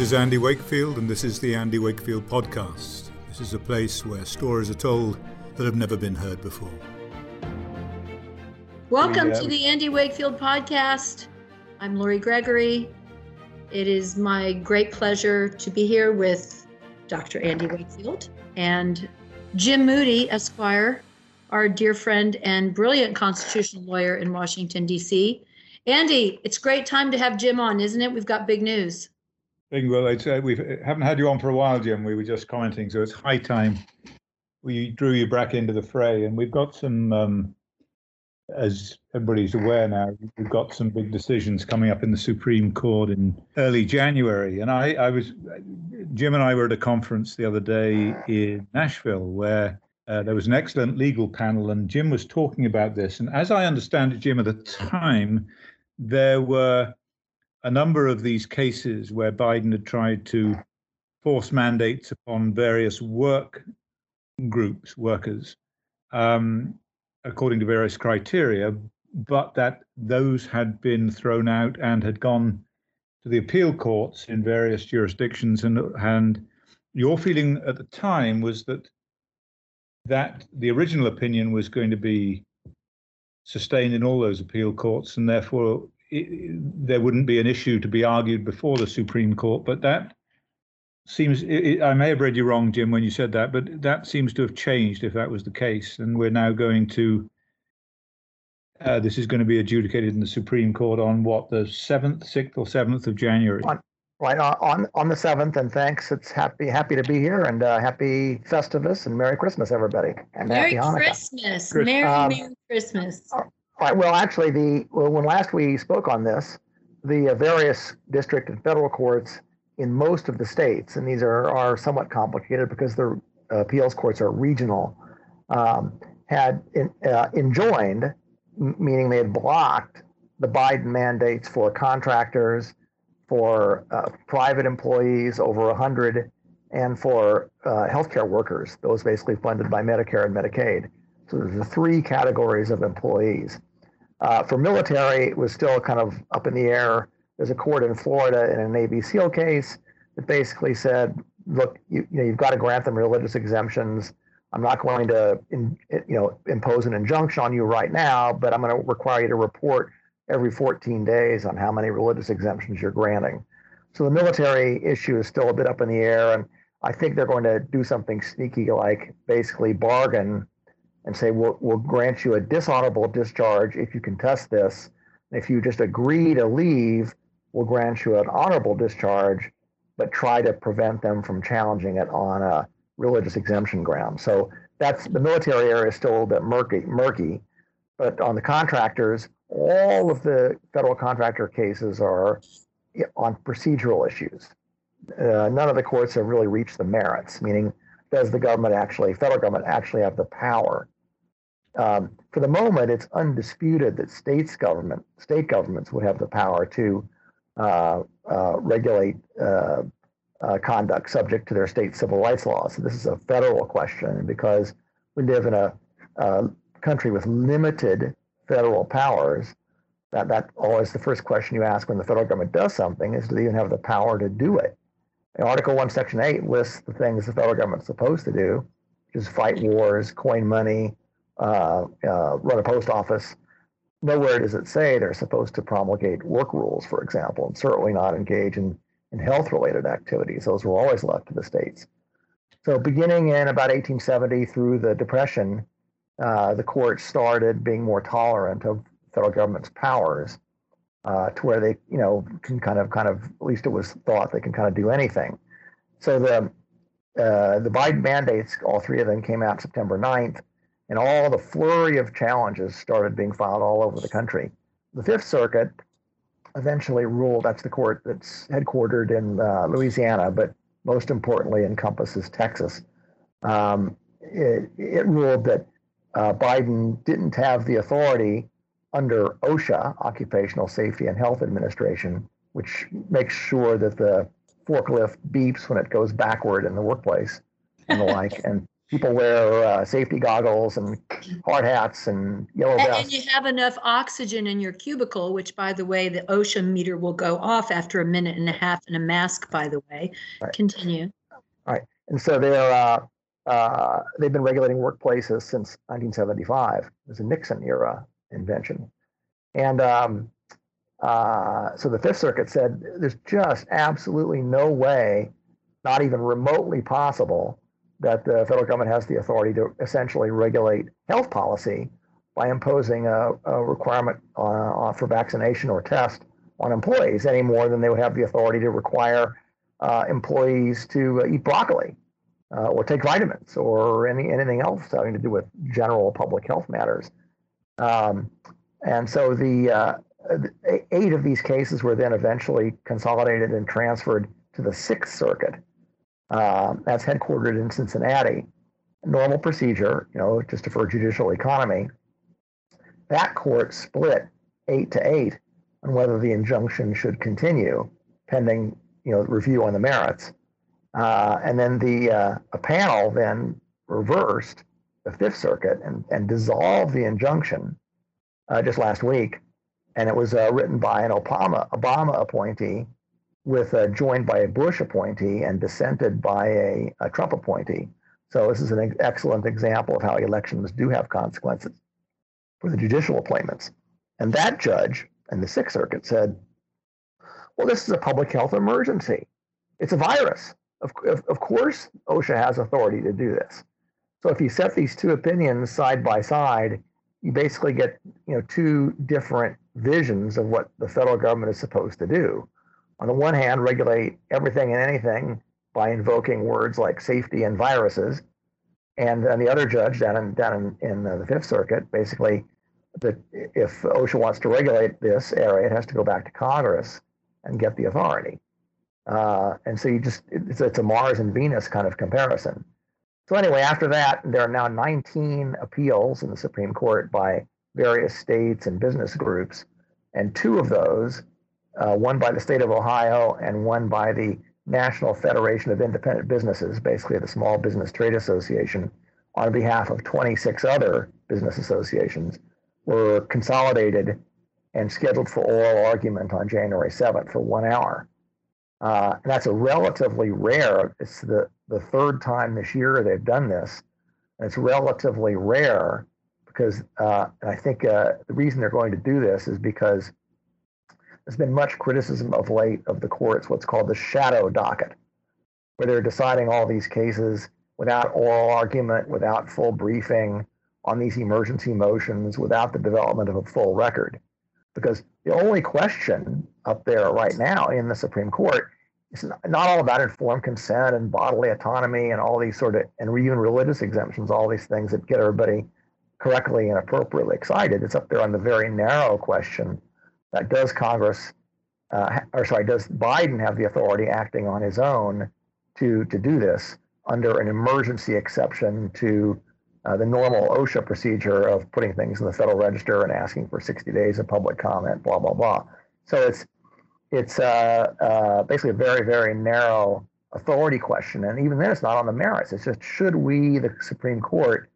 This is Andy Wakefield, and this is the Andy Wakefield Podcast. This is a place where stories are told that have never been heard before. Welcome to the Andy Wakefield Podcast. I'm Lori Gregory. It is my great pleasure to be here with Dr. Andy Wakefield and Jim Moody, Esquire, our dear friend and brilliant constitutional lawyer in Washington, D.C. Andy, it's great time to have Jim on, isn't it? We've got big news. Well, uh, we haven't had you on for a while, Jim. We were just commenting, so it's high time we drew you back into the fray, and we've got some, um, as everybody's aware now, we've got some big decisions coming up in the Supreme Court in early January. And I, I was, Jim and I were at a conference the other day in Nashville where uh, there was an excellent legal panel, and Jim was talking about this. And as I understand it, Jim, at the time, there were a number of these cases where Biden had tried to force mandates upon various work groups, workers, um, according to various criteria, but that those had been thrown out and had gone to the appeal courts in various jurisdictions. And, and your feeling at the time was that that the original opinion was going to be sustained in all those appeal courts, and therefore it, there wouldn't be an issue to be argued before the Supreme Court. But that seems, it, I may have read you wrong, Jim, when you said that, but that seems to have changed if that was the case. And we're now going to, uh, this is going to be adjudicated in the Supreme Court on what, the 7th, 6th, or 7th of January? On, right on on the 7th. And thanks. It's happy happy to be here and uh, happy Festivus and Merry Christmas, everybody. And Merry Christmas. Merry, um, Merry Christmas. Well, actually, the well, when last we spoke on this, the uh, various district and federal courts in most of the states, and these are are somewhat complicated because the uh, appeals courts are regional, um, had in, uh, enjoined, m- meaning they had blocked the Biden mandates for contractors, for uh, private employees over 100, and for uh, healthcare workers, those basically funded by Medicare and Medicaid. So there's the three categories of employees. Uh, for military, it was still kind of up in the air. There's a court in Florida in a Navy SEAL case that basically said, look, you, you know, you've got to grant them religious exemptions. I'm not going to, in, you know, impose an injunction on you right now, but I'm going to require you to report every 14 days on how many religious exemptions you're granting. So the military issue is still a bit up in the air, and I think they're going to do something sneaky, like basically bargain and say, we'll, we'll grant you a dishonorable discharge if you contest this. If you just agree to leave, we'll grant you an honorable discharge, but try to prevent them from challenging it on a religious exemption ground. So that's the military area is still a little bit murky, murky. But on the contractors, all of the federal contractor cases are on procedural issues. Uh, none of the courts have really reached the merits, meaning does the government actually, federal government actually have the power? Um, for the moment, it's undisputed that states government, state governments would have the power to uh, uh, regulate uh, uh conduct subject to their state civil rights laws. So this is a federal question because we live in a, a country with limited federal powers. That that always the first question you ask when the federal government does something is do they even have the power to do it? Article 1, Section 8 lists the things the federal government's supposed to do, which is fight wars, coin money, uh, uh, run a post office. Nowhere does it say they're supposed to promulgate work rules, for example, and certainly not engage in, in health related activities. Those were always left to the states. So, beginning in about 1870 through the Depression, uh, the courts started being more tolerant of federal government's powers uh, to where they, you know, can kind of, kind of, at least it was thought they can kind of do anything. So the uh, the Biden mandates, all three of them came out September 9th, and all the flurry of challenges started being filed all over the country. The Fifth Circuit eventually ruled that's the court that's headquartered in uh, Louisiana, but most importantly encompasses Texas. Um, it, it, ruled that uh, Biden didn't have the authority under OSHA, Occupational Safety and Health Administration, which makes sure that the forklift beeps when it goes backward in the workplace and the like. And people wear uh, safety goggles and hard hats and yellow vests. and you have enough oxygen in your cubicle, which, by the way, the OSHA meter will go off after a minute and a half in a mask. By the way, Right. continue. All right. And so they're uh, uh, they've been regulating workplaces since 1975. It was a Nixon era invention, and um, uh, so the Fifth Circuit said there's just absolutely no way, not even remotely possible, that the federal government has the authority to essentially regulate health policy by imposing a, a requirement uh, for vaccination or test on employees any more than they would have the authority to require uh, employees to uh, eat broccoli uh, or take vitamins or any anything else having to do with general public health matters. Um, and so the uh, the eight of these cases were then eventually consolidated and transferred to the Sixth Circuit. Um, that's headquartered in Cincinnati. Normal procedure, you know, just for judicial economy. That court split eight to eight on whether the injunction should continue pending, you know, review on the merits. Uh, and then the uh, a panel then reversed the Fifth Circuit and, and dissolved the injunction uh, just last week. And it was uh, written by an Obama Obama appointee, with uh, joined by a Bush appointee and dissented by a, a Trump appointee. So this is an ex- excellent example of how elections do have consequences for the judicial appointments. And that judge in the Sixth Circuit said, "Well, this is a public health emergency. It's a virus. Of, of, of course, OSHA has authority to do this. So if you set these two opinions side by side, you basically get you know two different visions of what the federal government is supposed to do. On the one hand, regulate everything and anything by invoking words like safety and viruses, and then the other judge down in down in, in the Fifth Circuit basically that if OSHA wants to regulate this area, it has to go back to Congress and get the authority. Uh, and so you just it's, it's a Mars and Venus kind of comparison. So anyway, after that, there are now 19 appeals in the Supreme Court by various states and business groups, and two of those, uh, one by the state of Ohio and one by the National Federation of Independent Businesses, basically the Small Business Trade Association, on behalf of 26 other business associations, were consolidated and scheduled for oral argument on January 7th for one hour. Uh, and that's a relatively rare. It's the the third time this year they've done this. And it's relatively rare because uh, I think uh, the reason they're going to do this is because there's been much criticism of late of the courts, what's called the shadow docket, where they're deciding all these cases without oral argument, without full briefing on these emergency motions, without the development of a full record. Because the only question up there right now in the Supreme Court it's not all about informed consent and bodily autonomy and all these sort of and even religious exemptions, all these things that get everybody correctly and appropriately excited. It's up there on the very narrow question that does Congress, uh, or sorry, does Biden have the authority acting on his own to to do this under an emergency exception to uh, the normal OSHA procedure of putting things in the Federal Register and asking for 60 days of public comment, blah blah blah. So it's it's uh, uh, basically a very, very narrow authority question. And even then, it's not on the merits. It's just should we, the Supreme Court,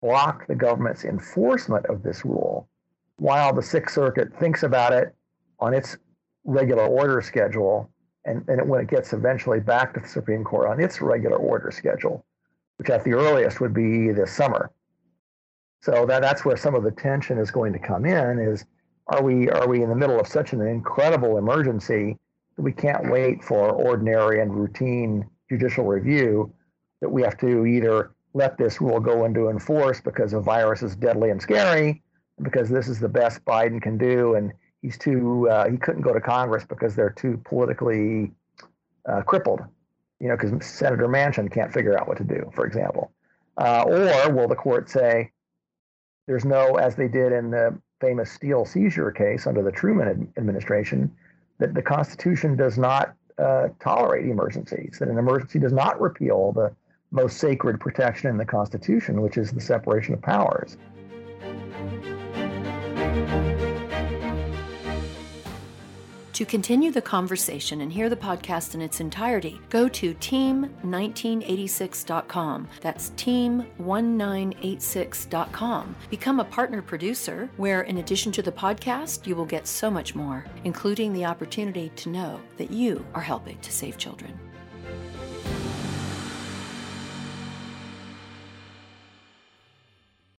block the government's enforcement of this rule while the Sixth Circuit thinks about it on its regular order schedule, and, and when it gets eventually back to the Supreme Court on its regular order schedule, which at the earliest would be this summer. So that, that's where some of the tension is going to come in is are we are we in the middle of such an incredible emergency that we can't wait for ordinary and routine judicial review that we have to either let this rule go into enforce because a virus is deadly and scary because this is the best Biden can do and he's too uh, he couldn't go to Congress because they're too politically uh, crippled you know because Senator Manchin can't figure out what to do for example uh, or will the court say there's no as they did in the famous steel seizure case under the Truman administration that the Constitution does not uh, tolerate emergencies, that an emergency does not repeal the most sacred protection in the Constitution, which is the separation of powers. To continue the conversation and hear the podcast in its entirety, go to team1986.com. That's team1986.com. Become a partner producer, where in addition to the podcast, you will get so much more, including the opportunity to know that you are helping to save children.